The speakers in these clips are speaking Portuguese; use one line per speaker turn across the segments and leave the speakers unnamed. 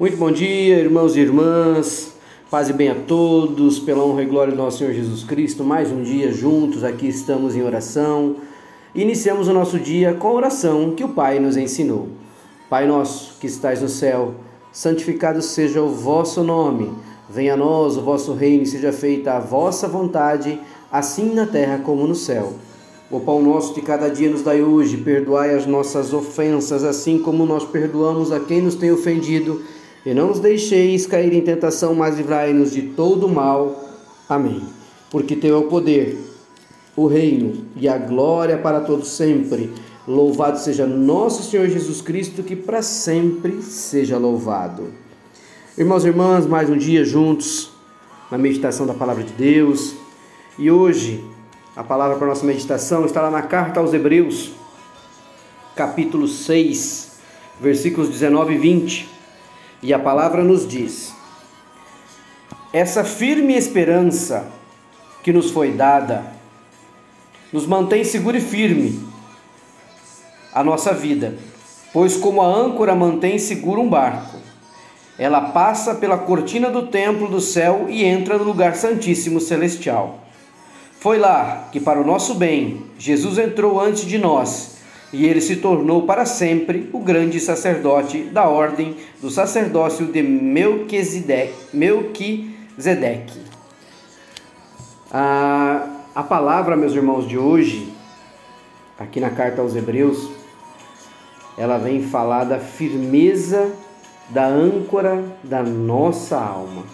Muito bom dia, irmãos e irmãs. Paz e bem a todos, pela honra e glória do nosso Senhor Jesus Cristo. Mais um dia juntos, aqui estamos em oração. Iniciamos o nosso dia com a oração que o Pai nos ensinou. Pai nosso que estais no céu, santificado seja o vosso nome. Venha a nós o vosso reino e seja feita a vossa vontade, assim na terra como no céu. O pão nosso de cada dia nos dai hoje, perdoai as nossas ofensas, assim como nós perdoamos a quem nos tem ofendido e não nos deixeis cair em tentação, mas livrai-nos de todo mal. Amém. Porque teu é o poder, o reino e a glória para todos sempre. Louvado seja nosso Senhor Jesus Cristo, que para sempre seja louvado. Irmãos e irmãs, mais um dia juntos na meditação da palavra de Deus. E hoje, a palavra para nossa meditação está lá na carta aos Hebreus, capítulo 6, versículos 19 e 20. E a palavra nos diz: essa firme esperança que nos foi dada nos mantém seguro e firme a nossa vida, pois como a âncora mantém seguro um barco, ela passa pela cortina do templo do céu e entra no lugar santíssimo celestial. Foi lá que, para o nosso bem, Jesus entrou antes de nós e ele se tornou para sempre o grande sacerdote da ordem do sacerdócio de Melquisedeque. A, a palavra, meus irmãos, de hoje, aqui na carta aos Hebreus, ela vem falar da firmeza da âncora da nossa alma.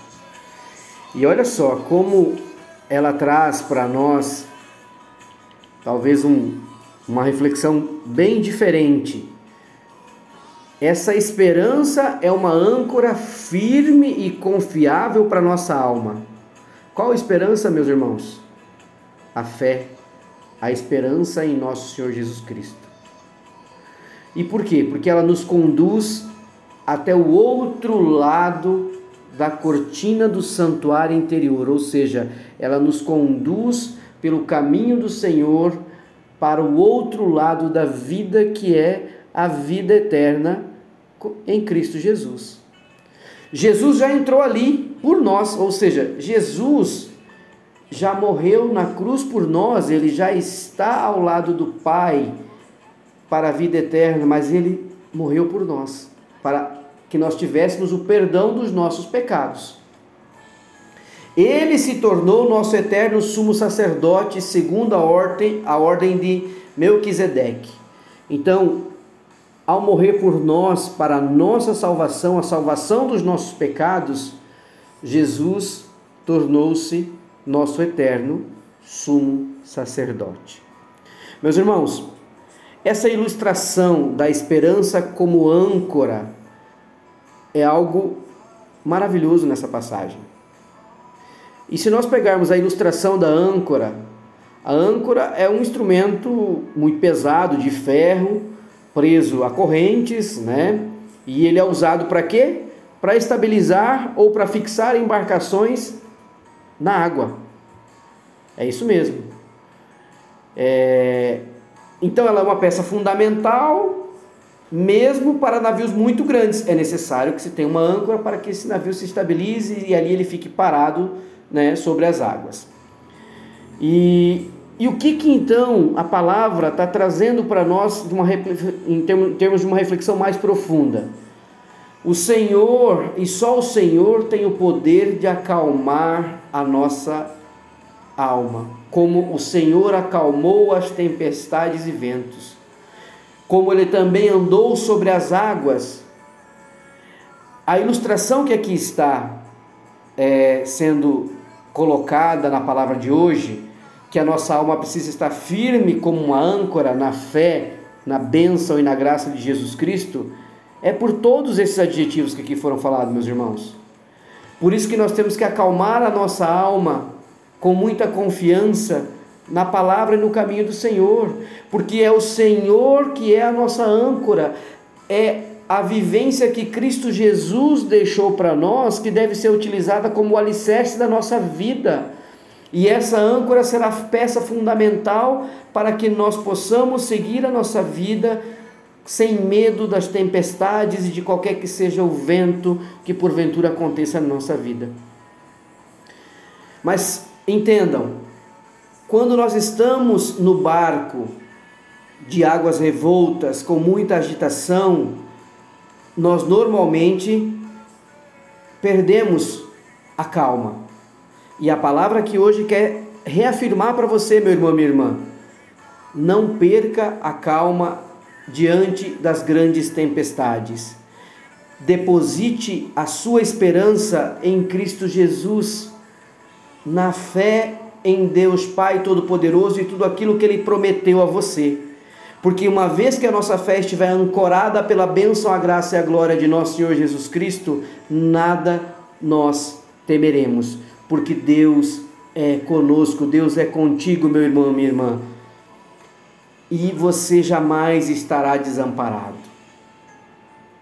E olha só como ela traz para nós talvez um, uma reflexão bem diferente. Essa esperança é uma âncora firme e confiável para nossa alma. Qual a esperança, meus irmãos? A fé, a esperança em nosso Senhor Jesus Cristo. E por quê? Porque ela nos conduz até o outro lado da cortina do santuário interior, ou seja, ela nos conduz pelo caminho do Senhor para o outro lado da vida que é a vida eterna em Cristo Jesus. Jesus já entrou ali por nós, ou seja, Jesus já morreu na cruz por nós, ele já está ao lado do Pai para a vida eterna, mas ele morreu por nós, para que nós tivéssemos o perdão dos nossos pecados. Ele se tornou nosso eterno sumo sacerdote segundo a ordem, a ordem de Melquisedeque. Então, ao morrer por nós para a nossa salvação, a salvação dos nossos pecados, Jesus tornou-se nosso eterno sumo sacerdote. Meus irmãos, essa ilustração da esperança como âncora é algo maravilhoso nessa passagem. E se nós pegarmos a ilustração da âncora, a âncora é um instrumento muito pesado de ferro, preso a correntes, né? E ele é usado para quê? Para estabilizar ou para fixar embarcações na água. É isso mesmo. É... Então ela é uma peça fundamental, mesmo para navios muito grandes. É necessário que se tenha uma âncora para que esse navio se estabilize e ali ele fique parado né, sobre as águas. E, e o que, que então a palavra está trazendo para nós de uma, em termos de uma reflexão mais profunda? O Senhor, e só o Senhor tem o poder de acalmar a nossa alma, como o Senhor acalmou as tempestades e ventos, como ele também andou sobre as águas. A ilustração que aqui está é, sendo colocada na palavra de hoje, que a nossa alma precisa estar firme como uma âncora na fé, na bênção e na graça de Jesus Cristo, é por todos esses adjetivos que aqui foram falados, meus irmãos. Por isso que nós temos que acalmar a nossa alma com muita confiança na palavra e no caminho do Senhor, porque é o Senhor que é a nossa âncora, é a vivência que Cristo Jesus deixou para nós, que deve ser utilizada como alicerce da nossa vida. E essa âncora será peça fundamental para que nós possamos seguir a nossa vida sem medo das tempestades e de qualquer que seja o vento que porventura aconteça na nossa vida. Mas entendam, quando nós estamos no barco de águas revoltas, com muita agitação, nós normalmente perdemos a calma. E a palavra que hoje quer reafirmar para você, meu irmão, minha irmã, não perca a calma diante das grandes tempestades. Deposite a sua esperança em Cristo Jesus, na fé em Deus Pai Todo-Poderoso e tudo aquilo que Ele prometeu a você. Porque uma vez que a nossa fé estiver ancorada pela bênção, a graça e a glória de nosso Senhor Jesus Cristo, nada nós temeremos, porque Deus é conosco, Deus é contigo, meu irmão, minha irmã. E você jamais estará desamparado.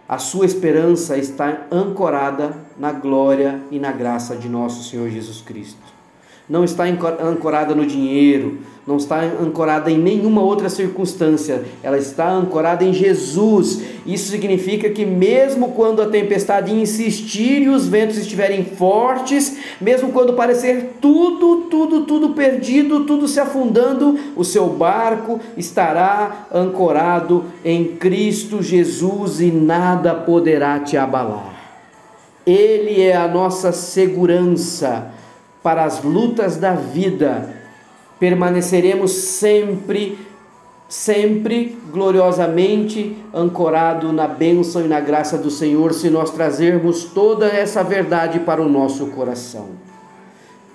A sua esperança está ancorada na glória e na graça de nosso Senhor Jesus Cristo não está ancorada no dinheiro, não está ancorada em nenhuma outra circunstância, ela está ancorada em Jesus. Isso significa que, mesmo quando a tempestade insistir e os ventos estiverem fortes, mesmo quando parecer tudo, tudo, tudo perdido, tudo se afundando, o seu barco estará ancorado em Cristo Jesus e nada poderá te abalar. Ele é a nossa segurança para as lutas da vida, permaneceremos sempre, sempre gloriosamente ancorado na bênção e na graça do Senhor, se nós trazermos toda essa verdade para o nosso coração.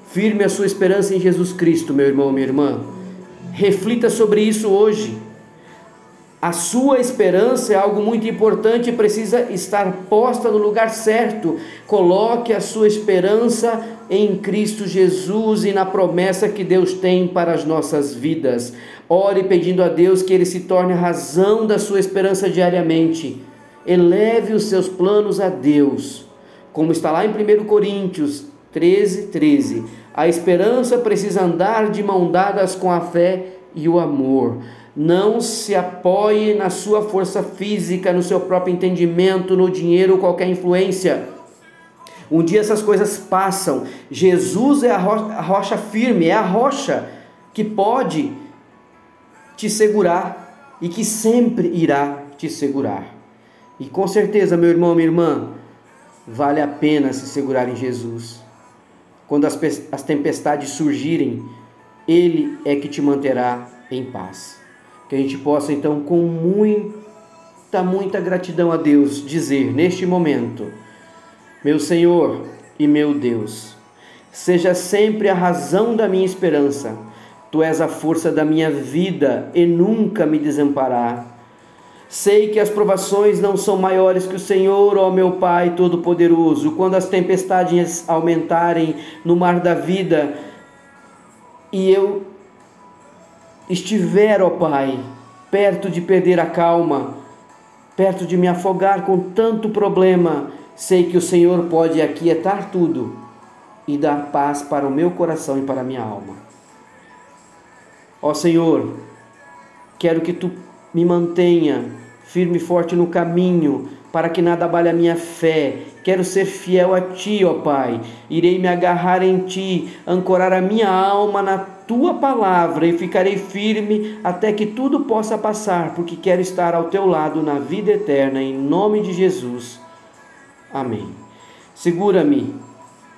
Firme a sua esperança em Jesus Cristo, meu irmão, minha irmã. Reflita sobre isso hoje. A sua esperança é algo muito importante e precisa estar posta no lugar certo. Coloque a sua esperança em Cristo Jesus e na promessa que Deus tem para as nossas vidas. Ore pedindo a Deus que Ele se torne a razão da sua esperança diariamente. Eleve os seus planos a Deus. Como está lá em 1 Coríntios 13, 13. A esperança precisa andar de mão dadas com a fé e o amor. Não se apoie na sua força física, no seu próprio entendimento, no dinheiro ou qualquer influência. Um dia essas coisas passam. Jesus é a rocha, a rocha firme, é a rocha que pode te segurar e que sempre irá te segurar. E com certeza, meu irmão, minha irmã, vale a pena se segurar em Jesus. Quando as, as tempestades surgirem, Ele é que te manterá em paz. Que a gente possa então, com muita, muita gratidão a Deus, dizer neste momento: Meu Senhor e meu Deus, seja sempre a razão da minha esperança. Tu és a força da minha vida e nunca me desamparar. Sei que as provações não são maiores que o Senhor, ó meu Pai Todo-Poderoso. Quando as tempestades aumentarem no mar da vida e eu estiver, ó Pai, perto de perder a calma, perto de me afogar com tanto problema, sei que o Senhor pode aquietar tudo e dar paz para o meu coração e para a minha alma. Ó Senhor, quero que tu me mantenha firme e forte no caminho, para que nada abale a minha fé. Quero ser fiel a ti, ó Pai. Irei me agarrar em ti, ancorar a minha alma na tua palavra e ficarei firme até que tudo possa passar, porque quero estar ao teu lado na vida eterna, em nome de Jesus. Amém. Segura-me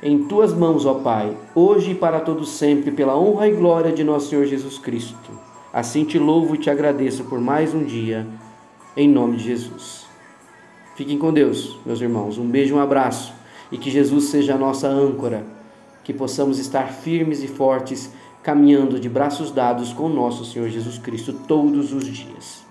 em tuas mãos, ó Pai, hoje e para todo sempre, pela honra e glória de nosso Senhor Jesus Cristo. Assim te louvo e te agradeço por mais um dia, em nome de Jesus. Fiquem com Deus, meus irmãos. Um beijo, um abraço e que Jesus seja a nossa âncora, que possamos estar firmes e fortes caminhando de braços dados com nosso Senhor Jesus Cristo todos os dias.